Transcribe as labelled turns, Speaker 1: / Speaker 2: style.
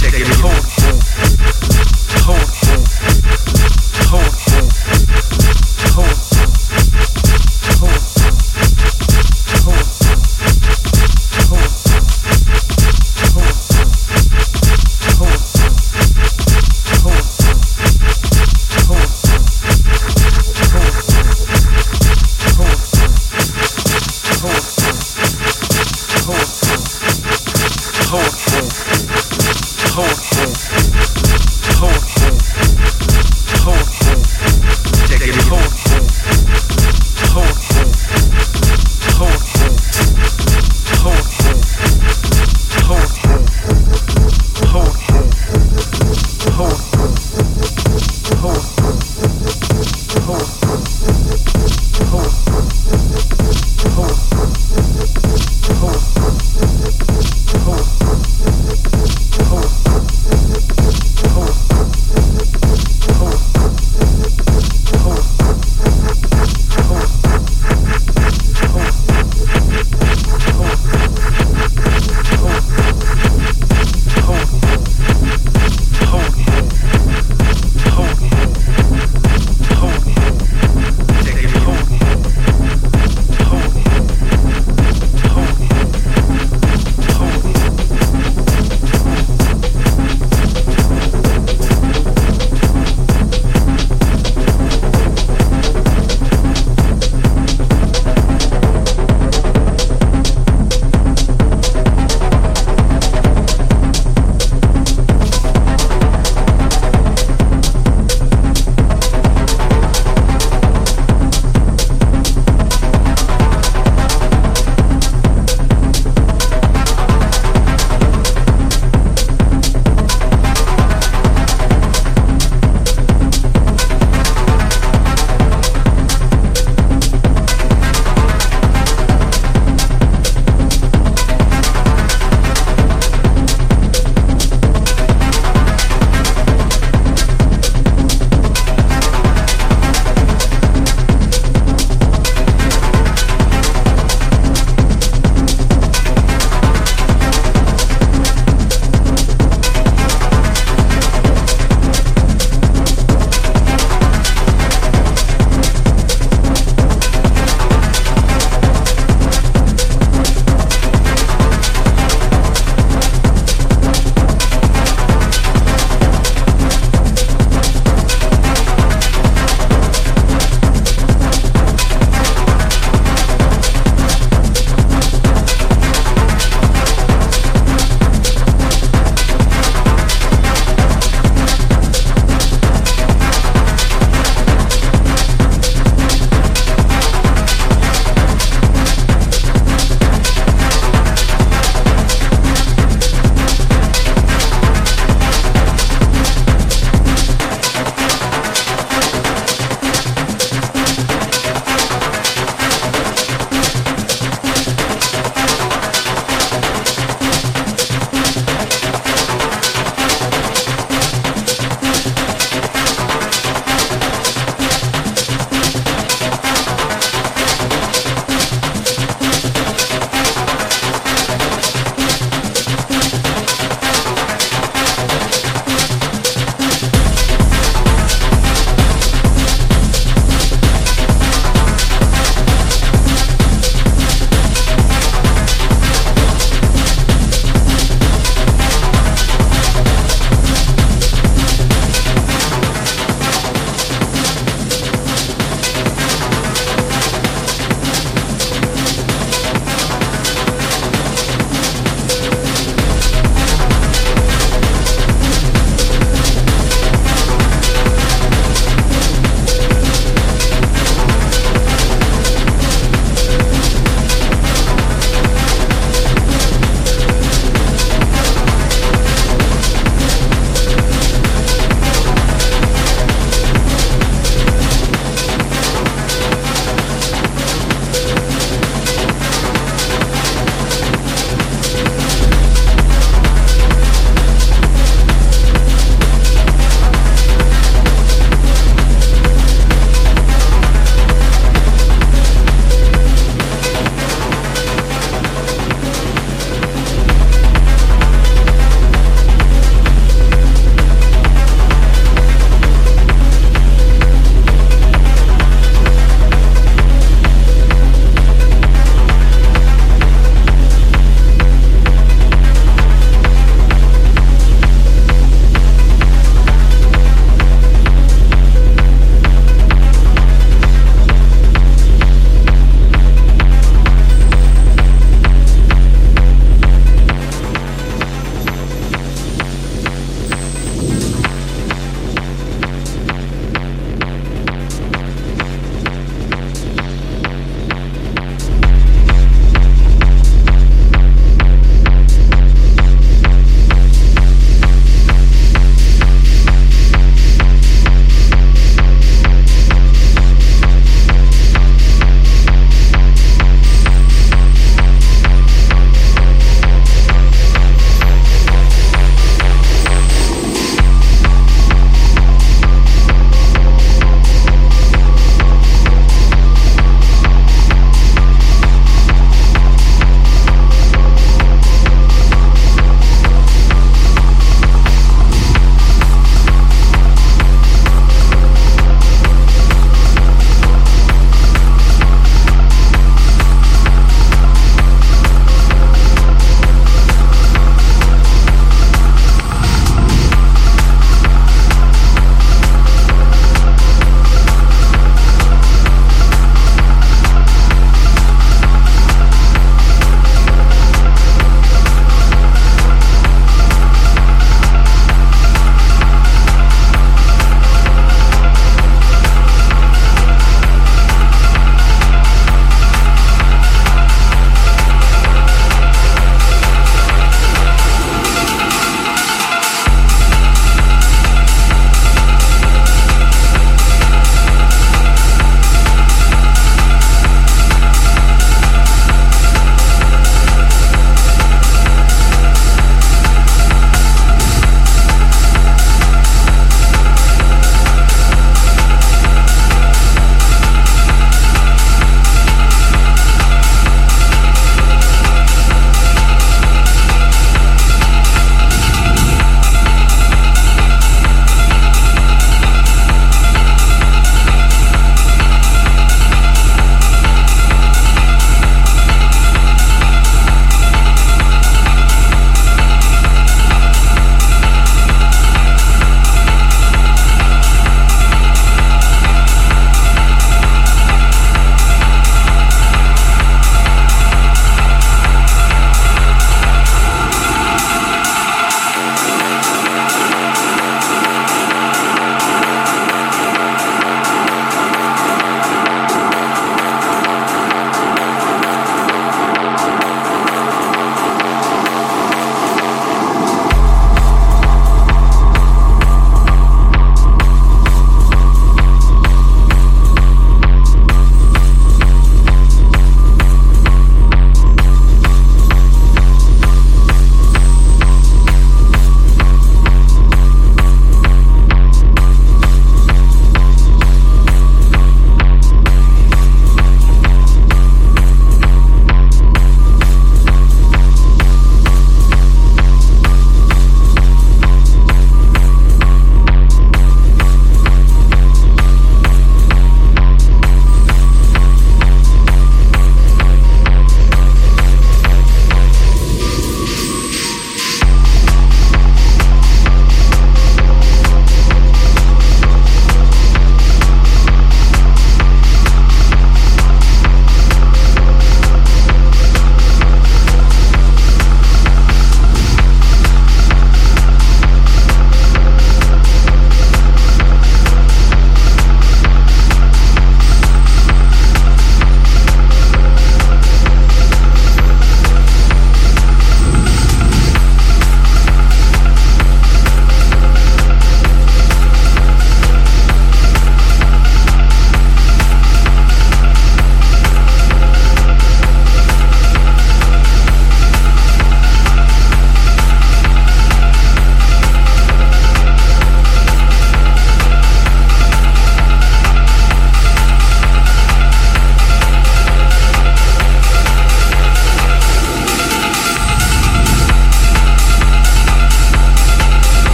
Speaker 1: Take it hold, hold.